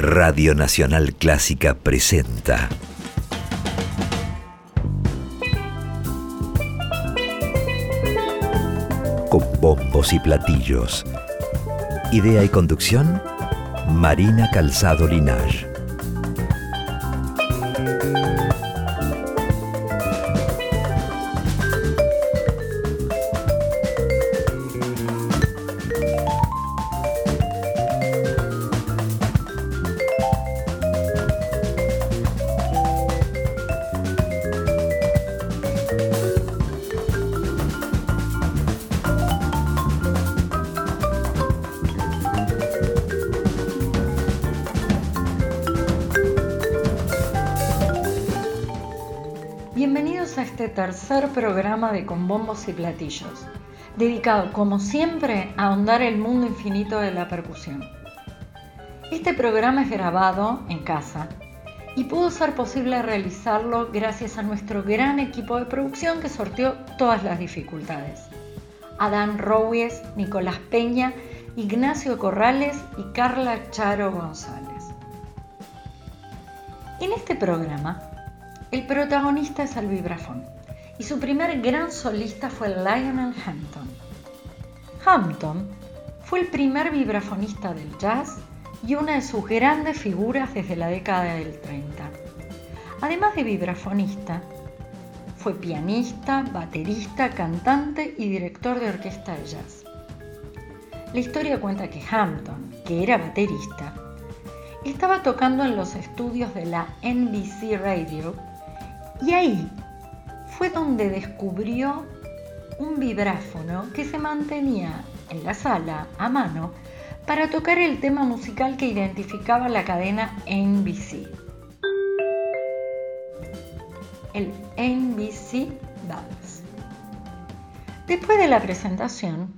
Radio Nacional Clásica presenta. Con bombos y platillos. Idea y conducción, Marina Calzado Linaje. De Con Bombos y Platillos, dedicado como siempre a ahondar el mundo infinito de la percusión. Este programa es grabado en casa y pudo ser posible realizarlo gracias a nuestro gran equipo de producción que sorteó todas las dificultades. Adán Roues, Nicolás Peña, Ignacio Corrales y Carla Charo González. En este programa el protagonista es el vibrafón y su primer gran solista fue Lionel Hampton. Hampton fue el primer vibrafonista del jazz y una de sus grandes figuras desde la década del 30. Además de vibrafonista, fue pianista, baterista, cantante y director de orquesta de jazz. La historia cuenta que Hampton, que era baterista, estaba tocando en los estudios de la NBC Radio y ahí fue donde descubrió un vibráfono que se mantenía en la sala a mano para tocar el tema musical que identificaba la cadena NBC. El NBC Bells. Después de la presentación,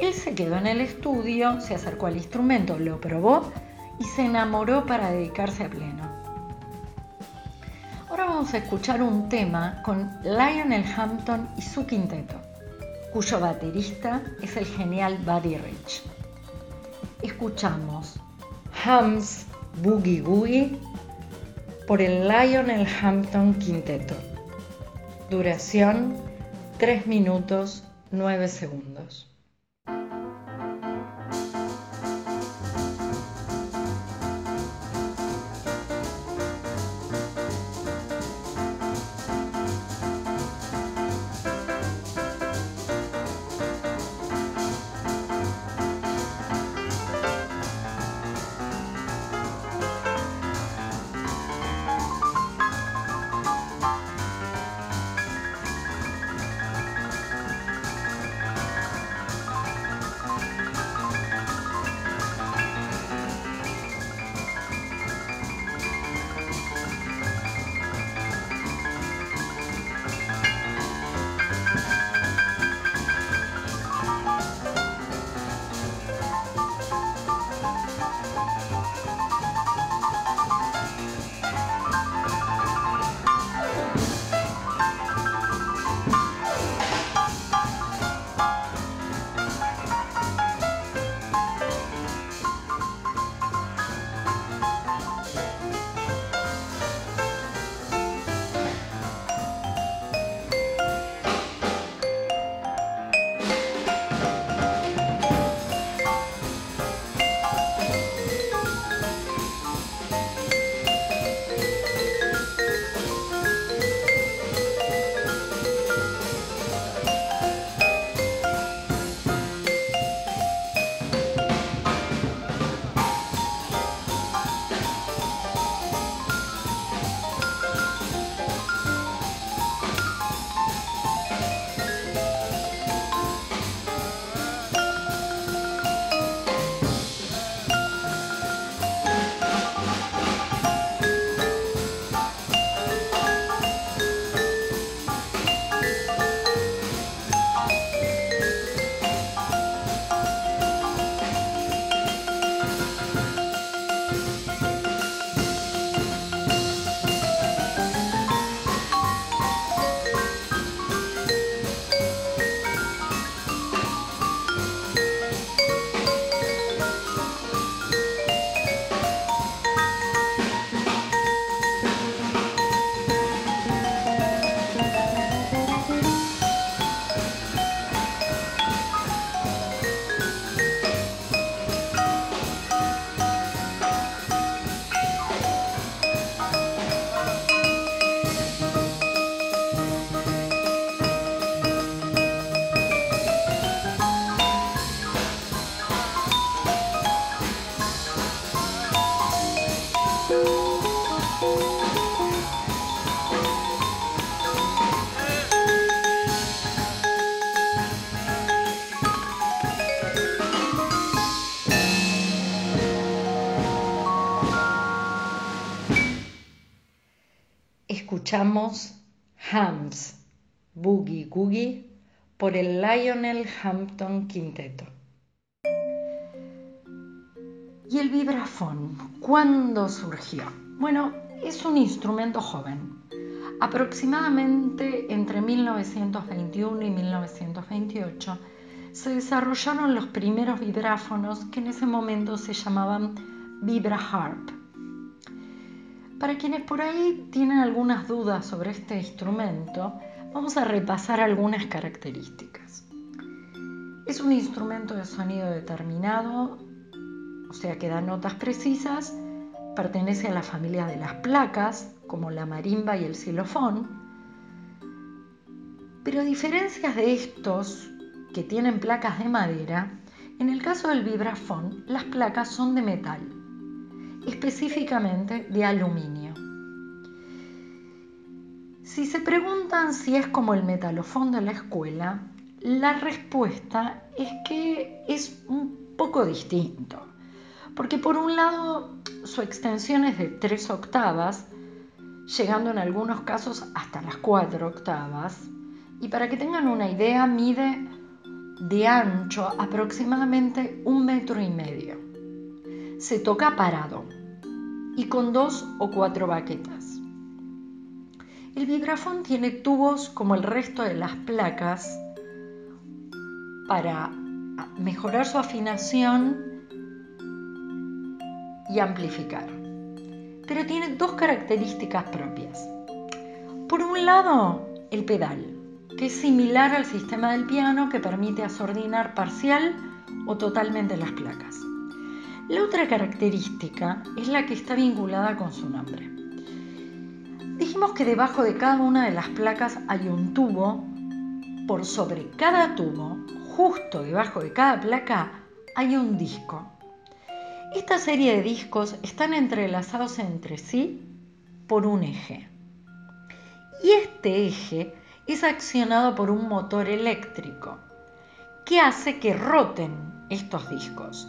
él se quedó en el estudio, se acercó al instrumento, lo probó y se enamoró para dedicarse a pleno. Vamos a escuchar un tema con Lionel Hampton y su quinteto, cuyo baterista es el genial Buddy Rich. Escuchamos Hams Boogie Boogie por el Lionel Hampton Quinteto. Duración 3 minutos 9 segundos. Escuchamos Hams, Boogie Googie por el Lionel Hampton Quinteto. ¿Y el vibrafón? ¿Cuándo surgió? Bueno, es un instrumento joven. Aproximadamente entre 1921 y 1928 se desarrollaron los primeros vibráfonos que en ese momento se llamaban vibra harp. Para quienes por ahí tienen algunas dudas sobre este instrumento, vamos a repasar algunas características. Es un instrumento de sonido determinado, o sea que da notas precisas, pertenece a la familia de las placas, como la marimba y el xilofón, pero a diferencia de estos que tienen placas de madera, en el caso del vibrafón las placas son de metal, específicamente de aluminio. Si se preguntan si es como el metalofón de la escuela, la respuesta es que es un poco distinto, porque por un lado su extensión es de tres octavas, llegando en algunos casos hasta las cuatro octavas, y para que tengan una idea mide de ancho aproximadamente un metro y medio. Se toca parado y con dos o cuatro baquetas. El vibrafón tiene tubos como el resto de las placas para mejorar su afinación y amplificar. Pero tiene dos características propias. Por un lado, el pedal que es similar al sistema del piano que permite asordinar parcial o totalmente las placas. La otra característica es la que está vinculada con su nombre. Dijimos que debajo de cada una de las placas hay un tubo, por sobre cada tubo, justo debajo de cada placa, hay un disco. Esta serie de discos están entrelazados entre sí por un eje. Y este eje es accionado por un motor eléctrico que hace que roten estos discos.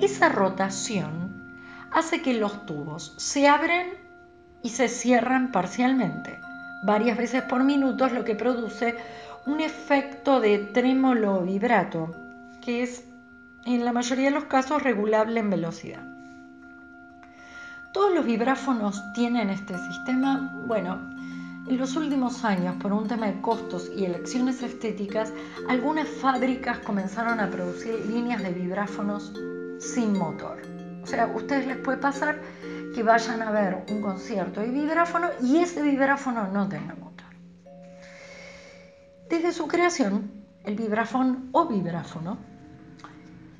Esa rotación hace que los tubos se abren y se cierran parcialmente, varias veces por minuto, lo que produce un efecto de trémolo vibrato, que es en la mayoría de los casos regulable en velocidad. ¿Todos los vibráfonos tienen este sistema? Bueno, en los últimos años, por un tema de costos y elecciones estéticas, algunas fábricas comenzaron a producir líneas de vibráfonos sin motor. O sea, a ustedes les puede pasar que vayan a ver un concierto de vibráfono y ese vibráfono no tenga motor. Desde su creación, el vibráfono o vibráfono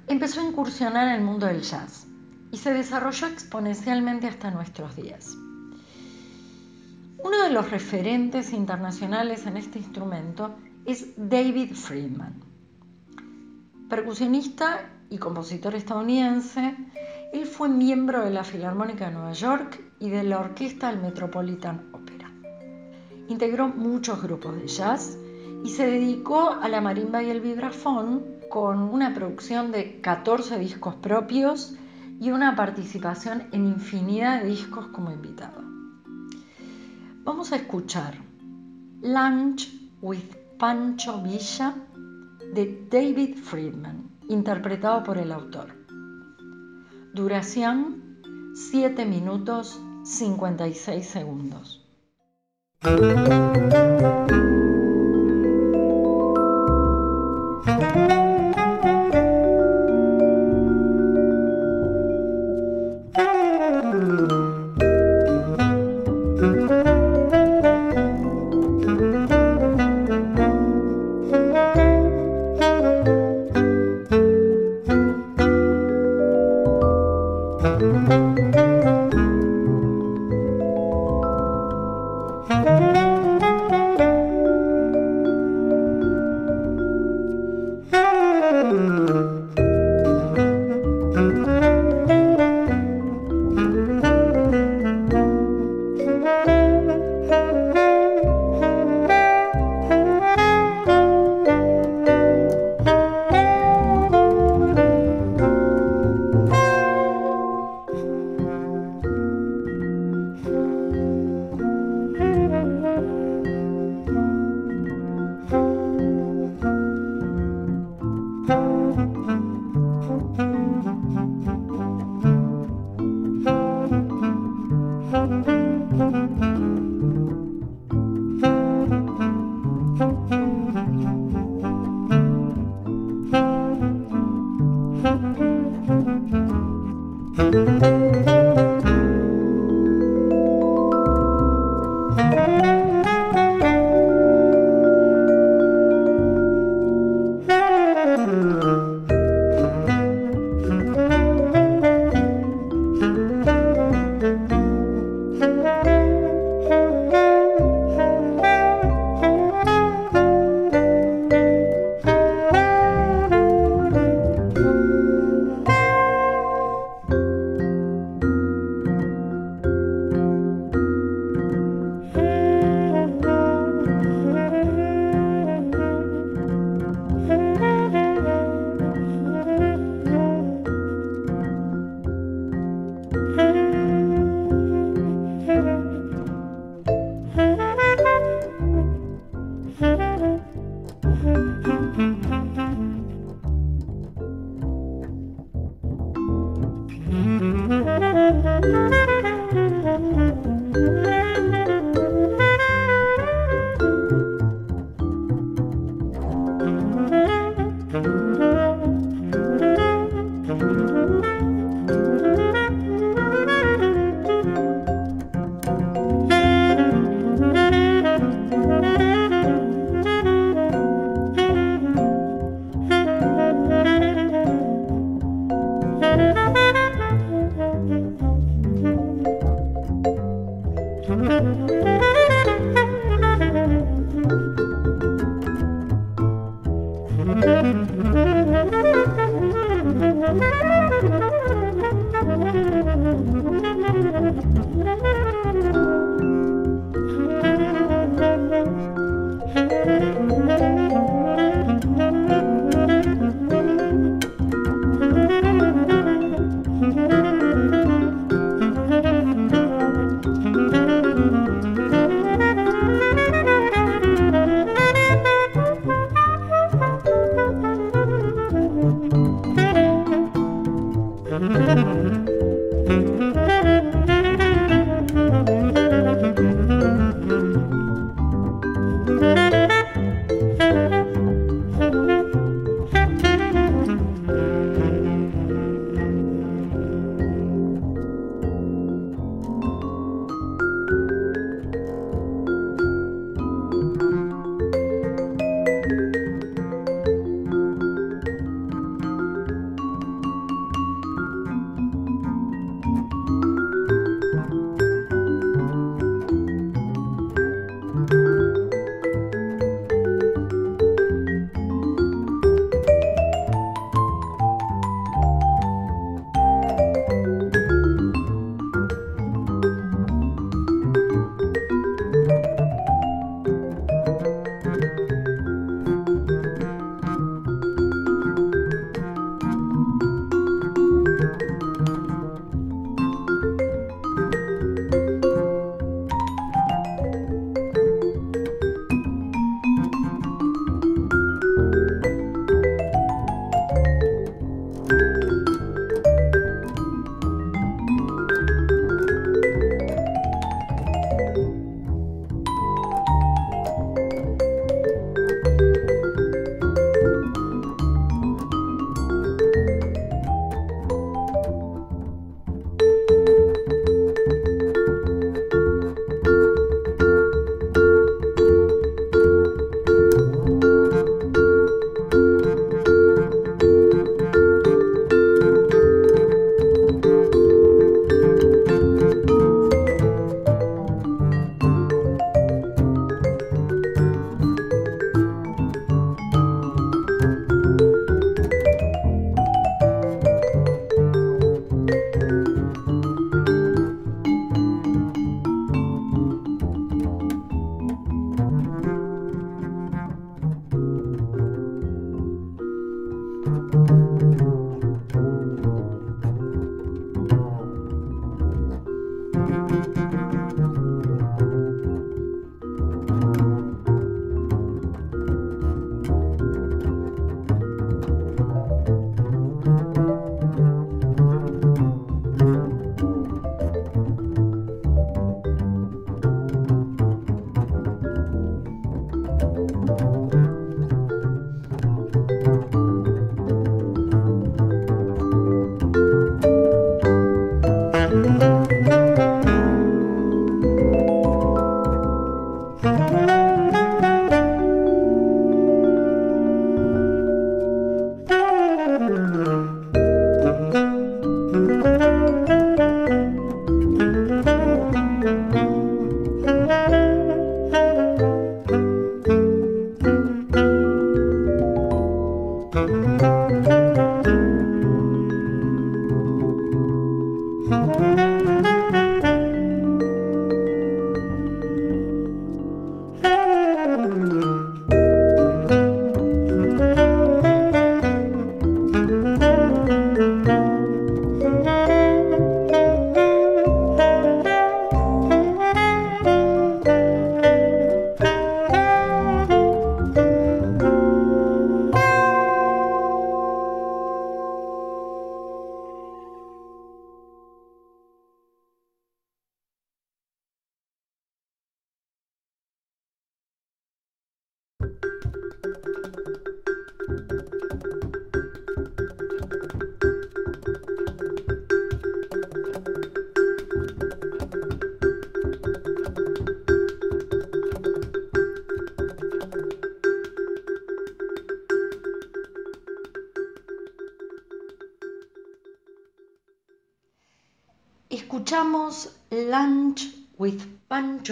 empezó a incursionar en el mundo del jazz y se desarrolló exponencialmente hasta nuestros días. Uno de los referentes internacionales en este instrumento es David Friedman, percusionista y compositor estadounidense. Él fue miembro de la Filarmónica de Nueva York y de la Orquesta del Metropolitan Opera. Integró muchos grupos de jazz y se dedicó a la marimba y el vibrafón con una producción de 14 discos propios y una participación en infinidad de discos como invitado. Vamos a escuchar Lunch with Pancho Villa de David Friedman, interpretado por el autor. Duración 7 minutos 56 segundos.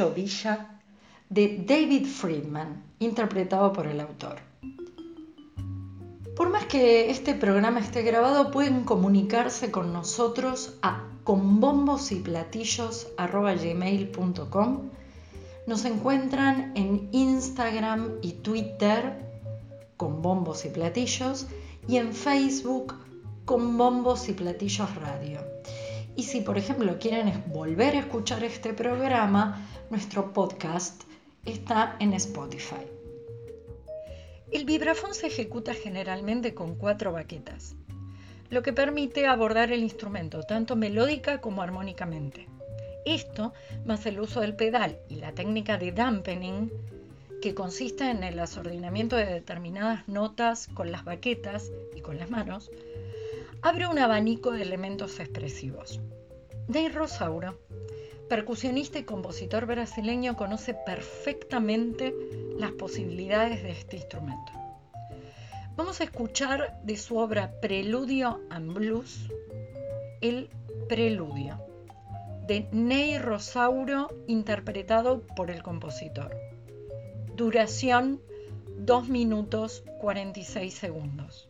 Villa de David Friedman, interpretado por el autor. Por más que este programa esté grabado, pueden comunicarse con nosotros a conbombosyplatillos.gmail.com Nos encuentran en Instagram y Twitter con bombos y platillos y en Facebook con bombos y platillos radio. Y si por ejemplo quieren volver a escuchar este programa, nuestro podcast está en Spotify. El vibrafón se ejecuta generalmente con cuatro baquetas, lo que permite abordar el instrumento tanto melódica como armónicamente. Esto, más el uso del pedal y la técnica de dampening, que consiste en el asordinamiento de determinadas notas con las baquetas y con las manos, abre un abanico de elementos expresivos. Ney Rosauro percusionista y compositor brasileño, conoce perfectamente las posibilidades de este instrumento. Vamos a escuchar de su obra Preludio and Blues, el Preludio, de Ney Rosauro, interpretado por el compositor. Duración 2 minutos 46 segundos.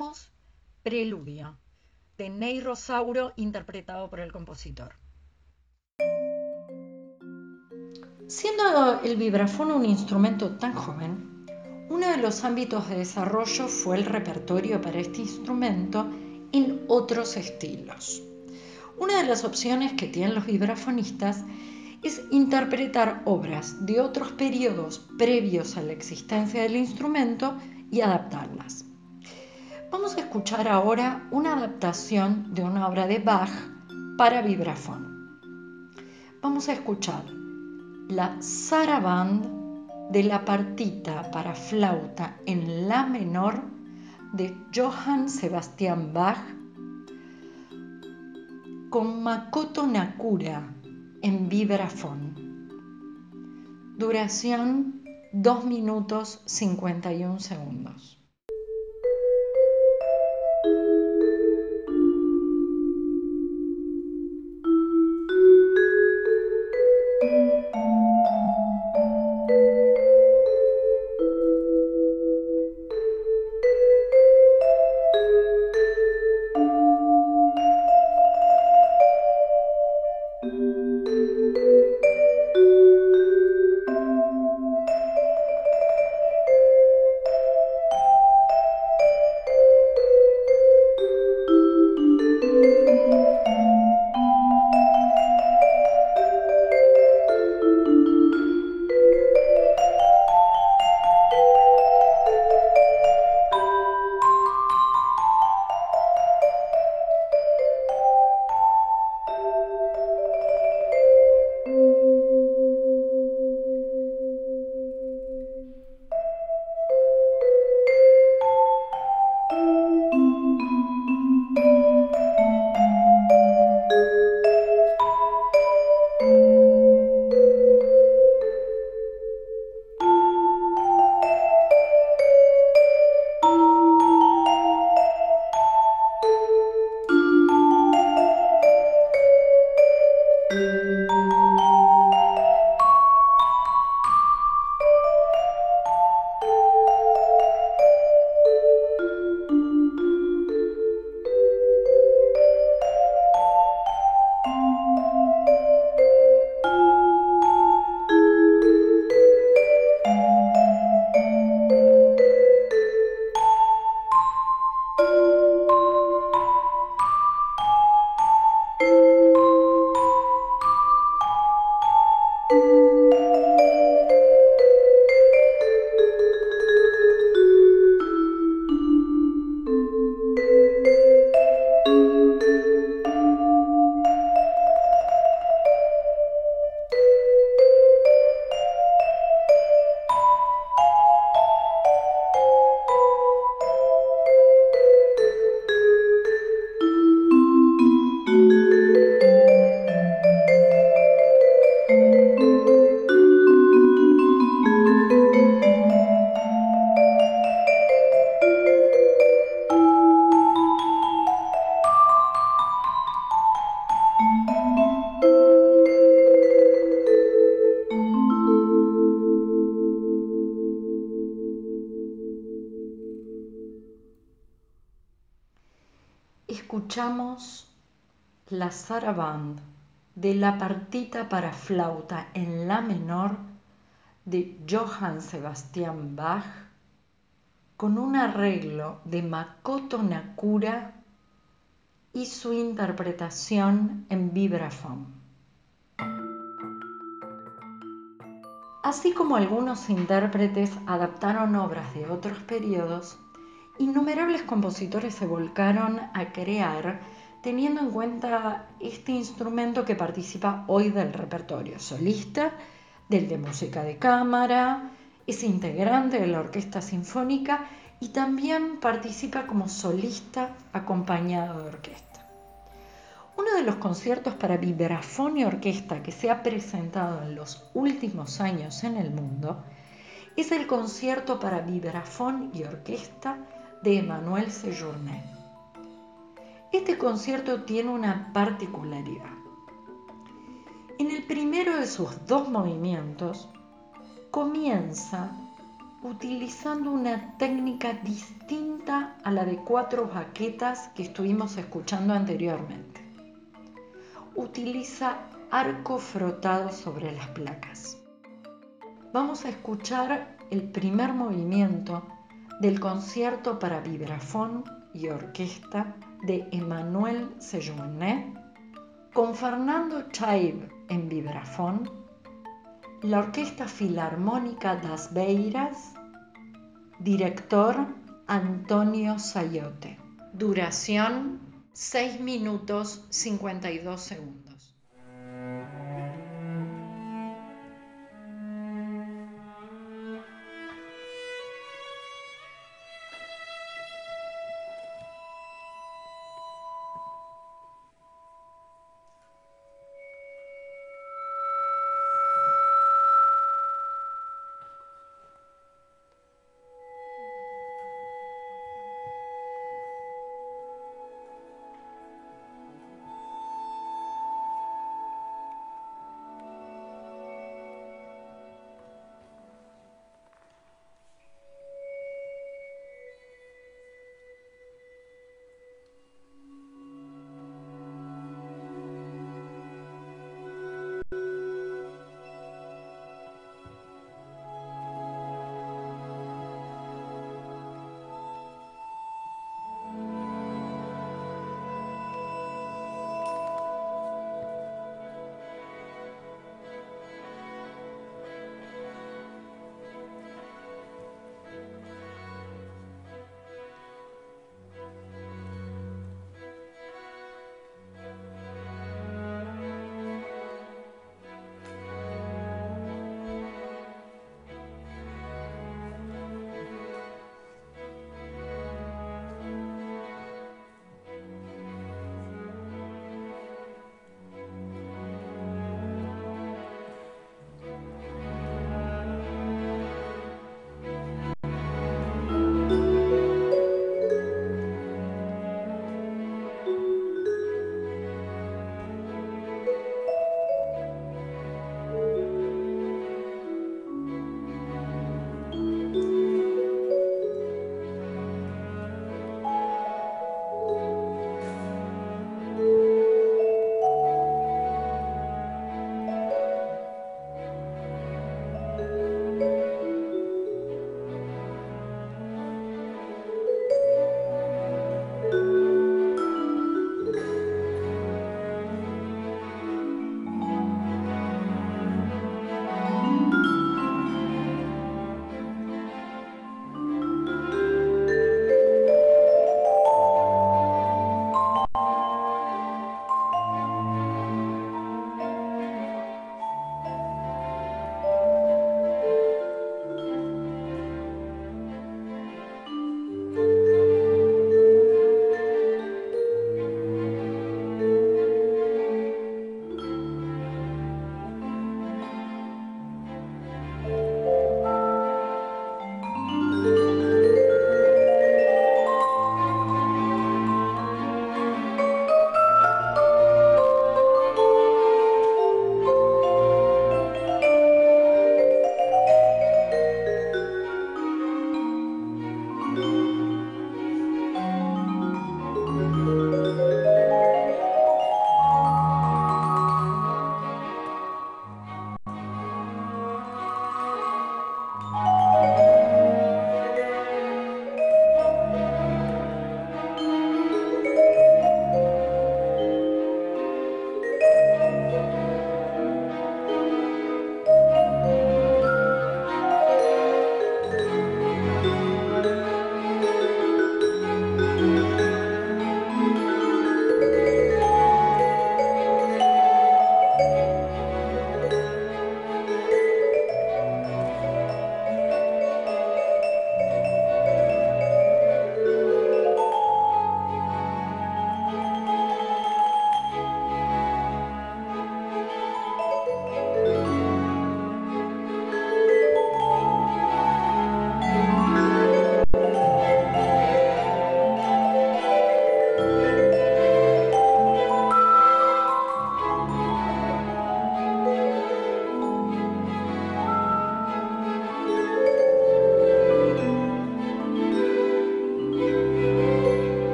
Escuchamos Preludio, de Ney Rosauro, interpretado por el compositor. Siendo el vibrafón un instrumento tan joven, uno de los ámbitos de desarrollo fue el repertorio para este instrumento en otros estilos. Una de las opciones que tienen los vibrafonistas es interpretar obras de otros periodos previos a la existencia del instrumento y adaptarlas. Escuchar ahora una adaptación de una obra de Bach para vibrafón. Vamos a escuchar la Sarabande de la partita para flauta en la menor de Johann Sebastian Bach con Makoto Nakura en vibrafón. Duración 2 minutos 51 segundos. De la partita para flauta en la menor de Johann Sebastian Bach con un arreglo de Makoto Nakura y su interpretación en vibrafón. Así como algunos intérpretes adaptaron obras de otros periodos, innumerables compositores se volcaron a crear teniendo en cuenta este instrumento que participa hoy del repertorio solista, del de música de cámara, es integrante de la orquesta sinfónica y también participa como solista acompañado de orquesta. Uno de los conciertos para vibrafón y orquesta que se ha presentado en los últimos años en el mundo es el concierto para vibrafón y orquesta de Emmanuel Sejourné. Este concierto tiene una particularidad. En el primero de sus dos movimientos comienza utilizando una técnica distinta a la de cuatro baquetas que estuvimos escuchando anteriormente. Utiliza arco frotado sobre las placas. Vamos a escuchar el primer movimiento del concierto para vibrafón y orquesta de Emmanuel Sejourné con Fernando Chaib en vibrafón, la Orquesta Filarmónica das Beiras, director Antonio Sayote. Duración 6 minutos 52 segundos.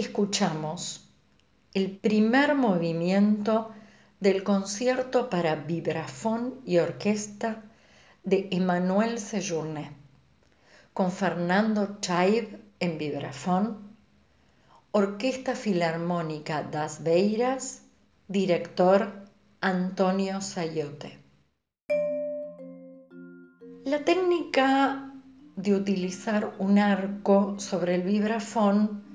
Escuchamos el primer movimiento del concierto para vibrafón y orquesta de Emmanuel Sejourné, con Fernando Chaib en vibrafón, Orquesta Filarmónica das Beiras, director Antonio Sayote. La técnica de utilizar un arco sobre el vibrafón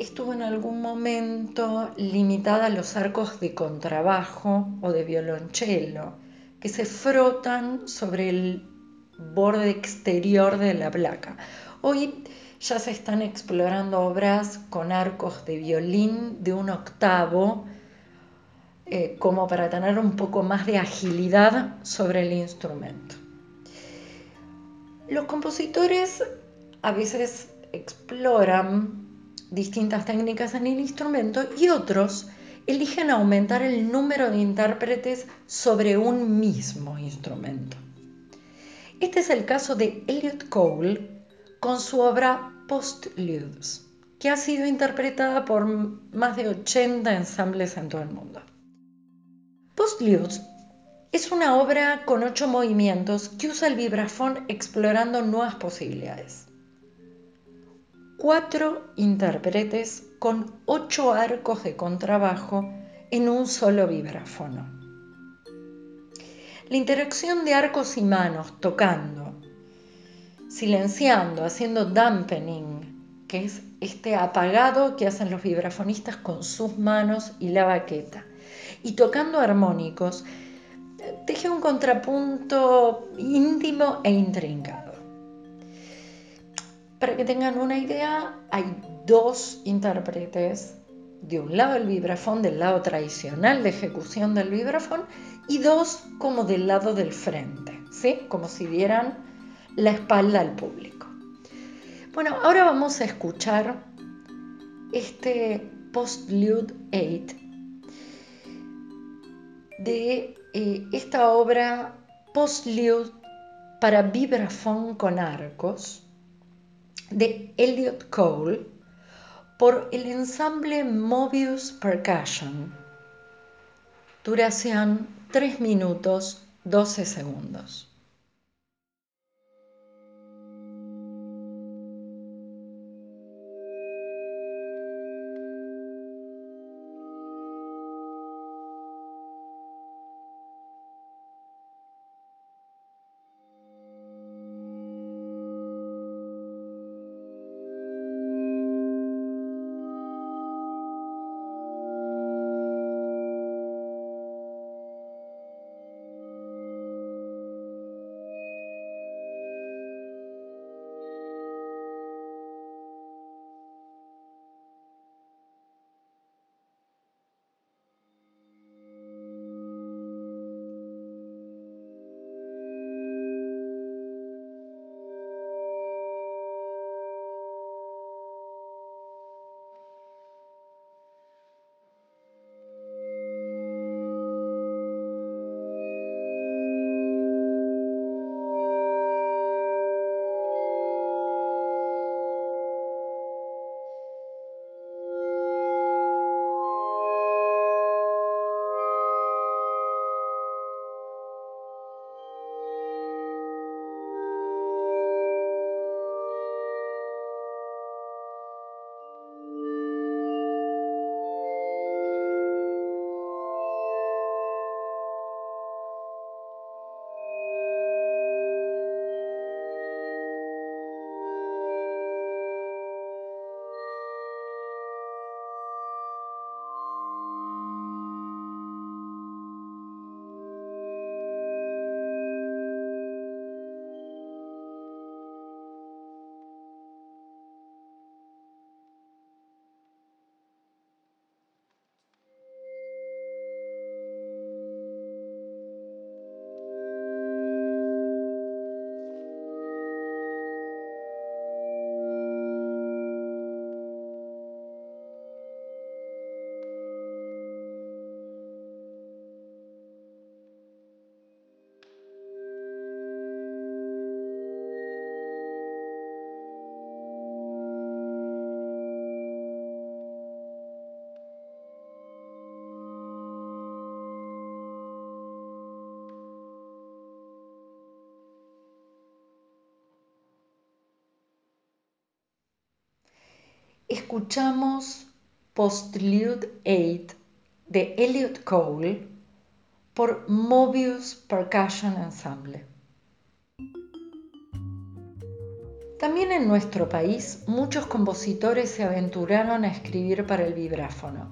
estuvo en algún momento limitada a los arcos de contrabajo o de violonchelo, que se frotan sobre el borde exterior de la placa. Hoy ya se están explorando obras con arcos de violín de un octavo, eh, como para tener un poco más de agilidad sobre el instrumento. Los compositores a veces exploran distintas técnicas en el instrumento y otros eligen aumentar el número de intérpretes sobre un mismo instrumento. Este es el caso de Elliot Cole con su obra Postludes, que ha sido interpretada por más de 80 ensambles en todo el mundo. Postludes es una obra con ocho movimientos que usa el vibrafón explorando nuevas posibilidades cuatro intérpretes con ocho arcos de contrabajo en un solo vibráfono. La interacción de arcos y manos tocando, silenciando, haciendo dampening, que es este apagado que hacen los vibrafonistas con sus manos y la baqueta, y tocando armónicos, teje un contrapunto íntimo e intrincado. Para que tengan una idea, hay dos intérpretes, de un lado el vibrafón, del lado tradicional de ejecución del vibrafón, y dos como del lado del frente, ¿sí? Como si dieran la espalda al público. Bueno, ahora vamos a escuchar este Postlude 8 de eh, esta obra Postlude para vibrafón con arcos de Elliot Cole por el ensamble Mobius Percussion. Duración 3 minutos 12 segundos. Escuchamos Postlude 8 de Elliot Cole por Mobius Percussion Ensemble. También en nuestro país muchos compositores se aventuraron a escribir para el vibráfono.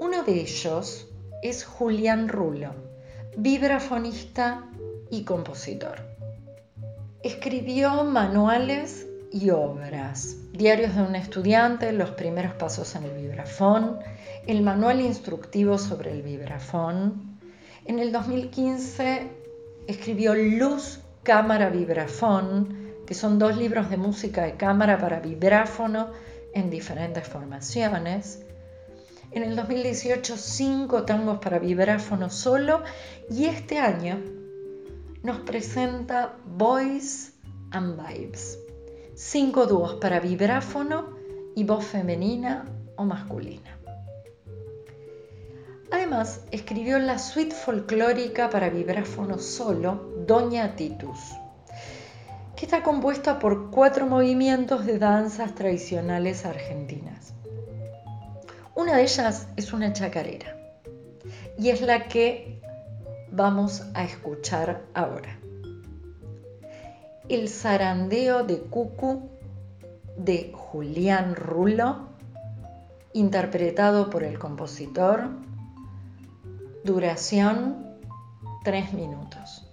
Uno de ellos es Julián Rulo, vibrafonista y compositor. Escribió manuales y obras, diarios de un estudiante, los primeros pasos en el vibrafón, el manual instructivo sobre el vibrafón. En el 2015 escribió Luz, Cámara, Vibrafón, que son dos libros de música de cámara para vibráfono en diferentes formaciones. En el 2018, cinco tangos para vibráfono solo y este año nos presenta Voice and Vibes. Cinco dúos para vibráfono y voz femenina o masculina. Además, escribió la suite folclórica para vibráfono solo, Doña Titus que está compuesta por cuatro movimientos de danzas tradicionales argentinas. Una de ellas es una chacarera y es la que vamos a escuchar ahora. El zarandeo de Cucu de Julián Rulo, interpretado por el compositor, duración tres minutos.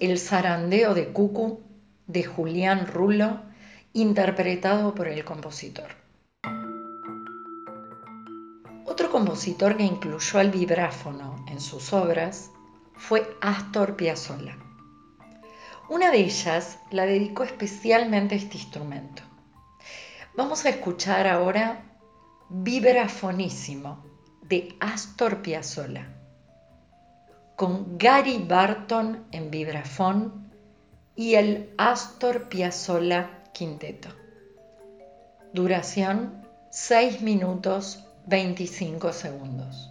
El zarandeo de Cucu de Julián Rulo, interpretado por el compositor. Otro compositor que incluyó al vibráfono en sus obras fue Astor Piazzolla. Una de ellas la dedicó especialmente a este instrumento. Vamos a escuchar ahora Vibrafonísimo de Astor Piazzolla con Gary Barton en vibrafón y el Astor Piazzolla Quinteto. Duración 6 minutos 25 segundos.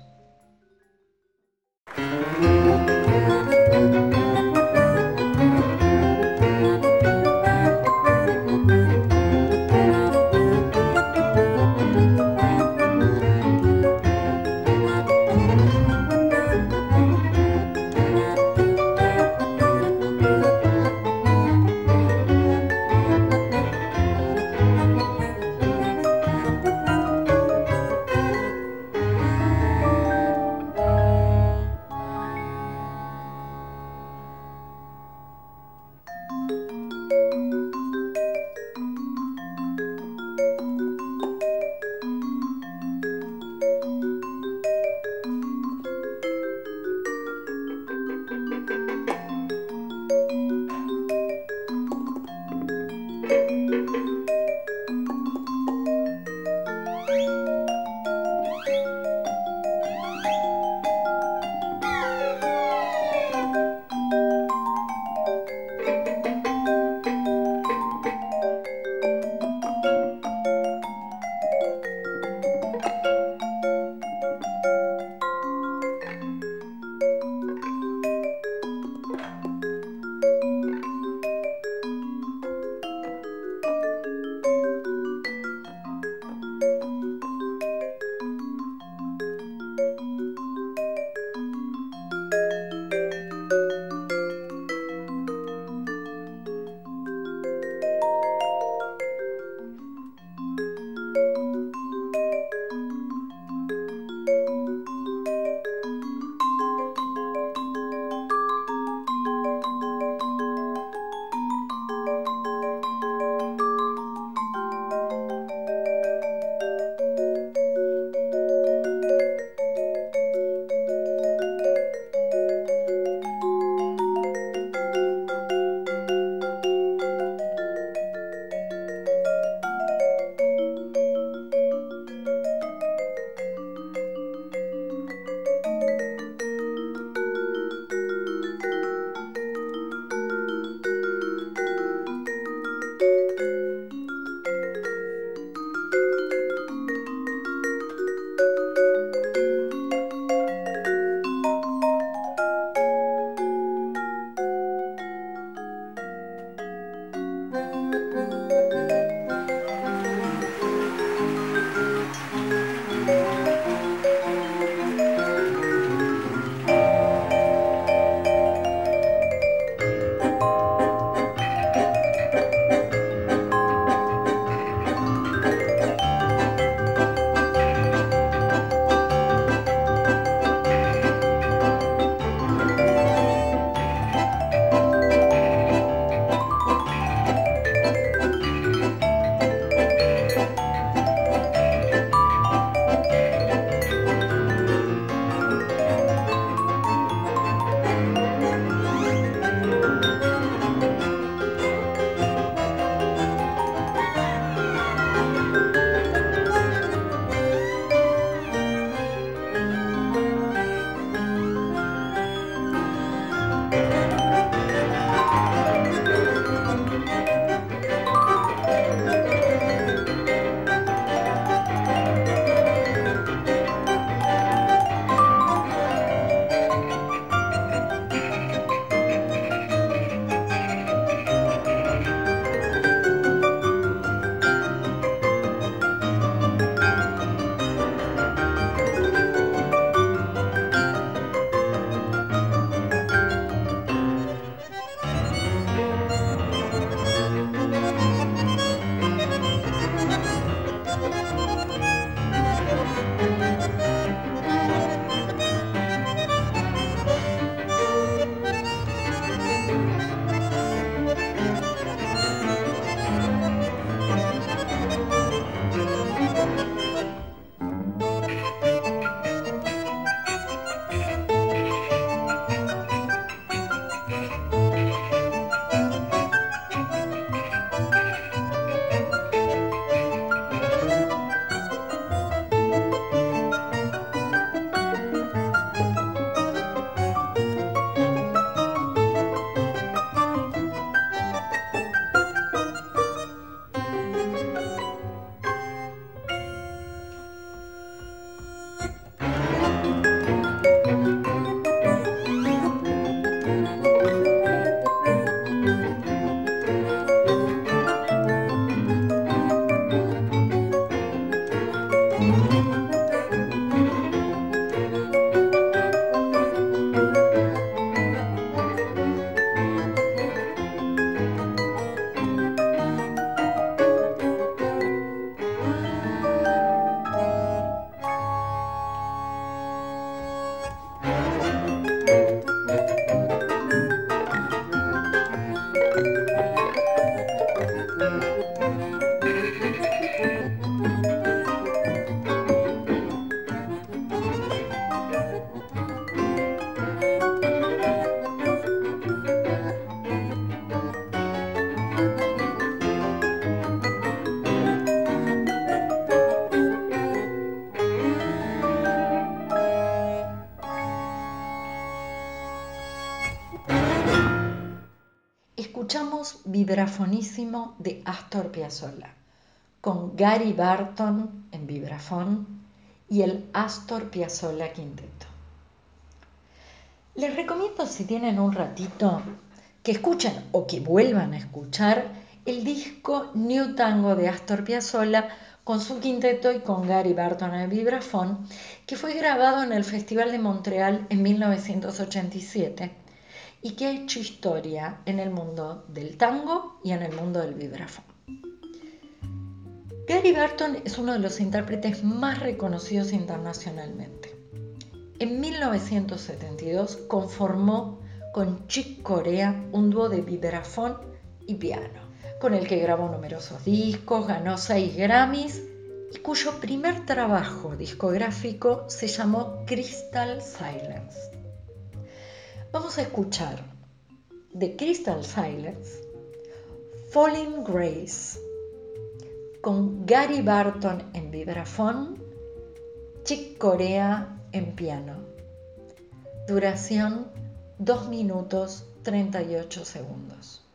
Vibrafonísimo de Astor Piazzolla, con Gary Barton en vibrafón y el Astor Piazzolla Quinteto. Les recomiendo si tienen un ratito que escuchen o que vuelvan a escuchar el disco New Tango de Astor Piazzolla con su quinteto y con Gary Barton en vibrafón, que fue grabado en el Festival de Montreal en 1987 y que ha hecho historia en el mundo del tango y en el mundo del vibrafón. Gary Barton es uno de los intérpretes más reconocidos internacionalmente. En 1972 conformó con Chick Corea un dúo de vibrafón y piano, con el que grabó numerosos discos, ganó seis Grammys y cuyo primer trabajo discográfico se llamó Crystal Silence. Vamos a escuchar de Crystal Silence Falling Grace con Gary Barton en vibrafón, Chick Corea en piano. Duración 2 minutos 38 segundos.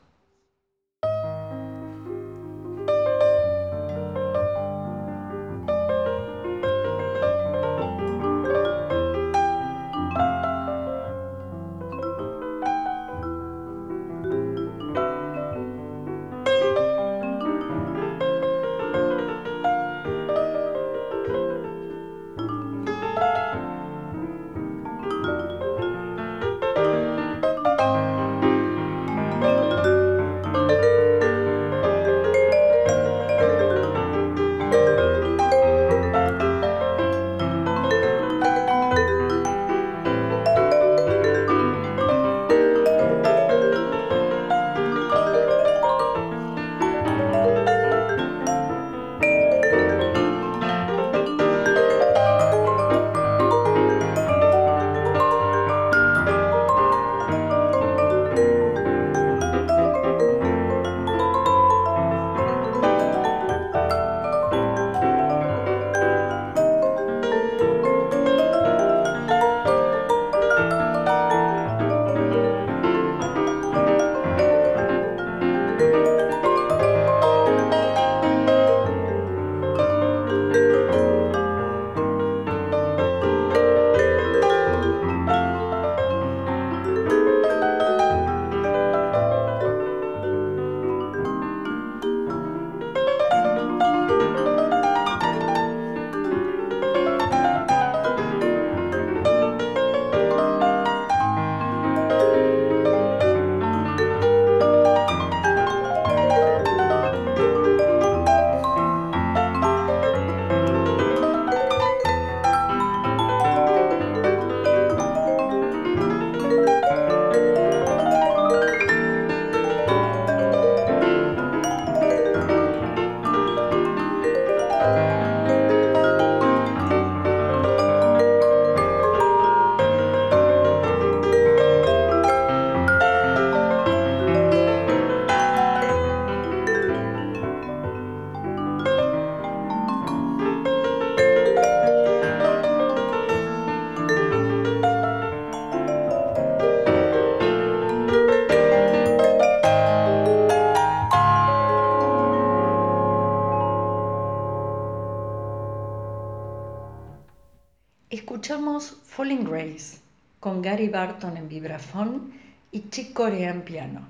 Gary Barton en vibrafón y Chick Corea en piano.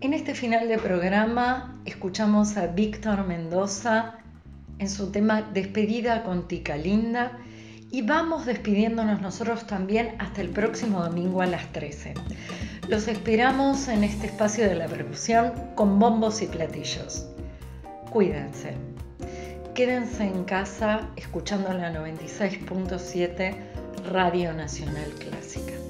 En este final de programa escuchamos a Víctor Mendoza en su tema Despedida con Tica Linda y vamos despidiéndonos nosotros también hasta el próximo domingo a las 13. Los esperamos en este espacio de la percusión con bombos y platillos. Cuídense. Quédense en casa escuchando la 96.7 Radio Nacional Clásica.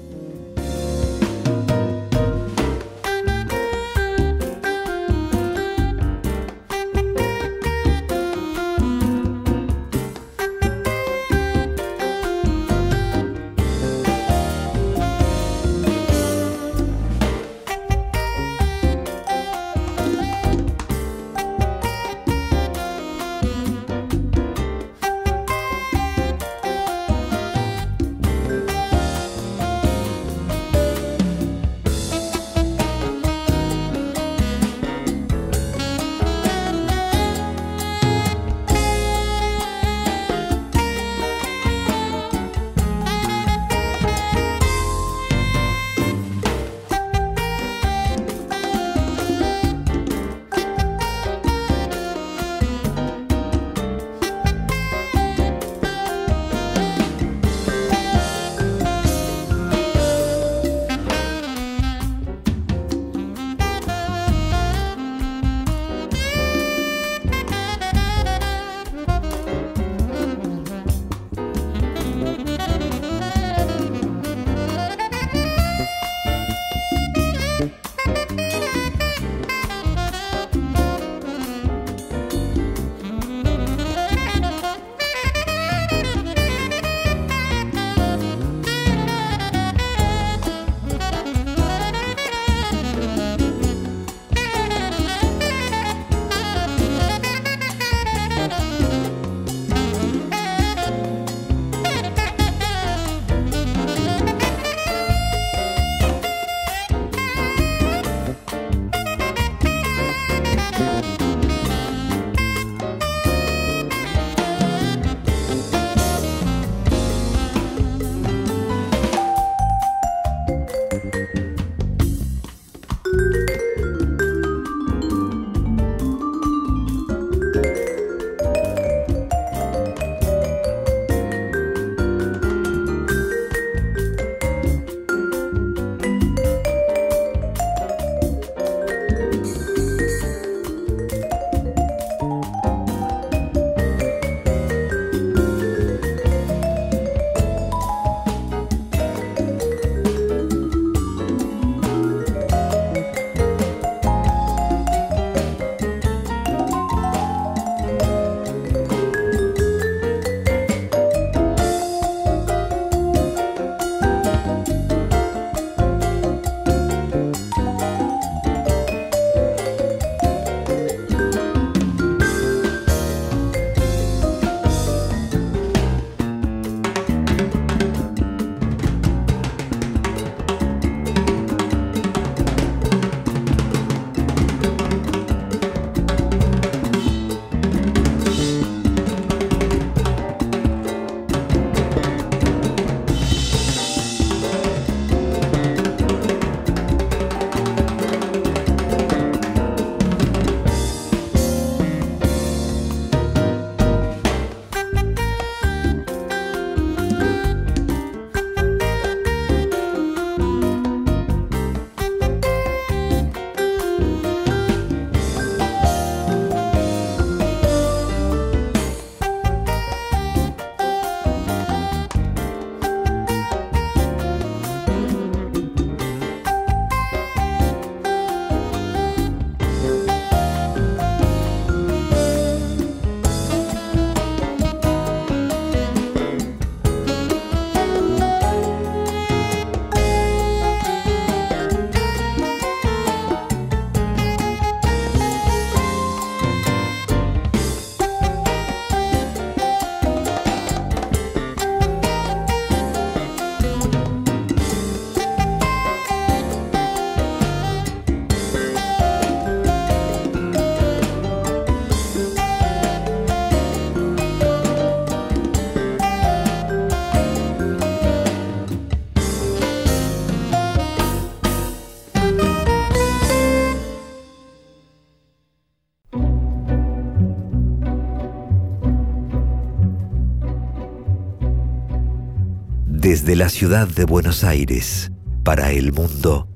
Desde la ciudad de Buenos Aires, para el mundo.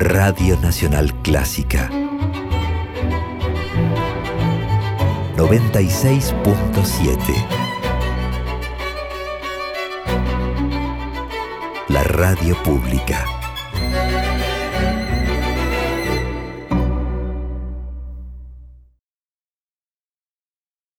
Radio Nacional Clásica. 96.7. La radio pública.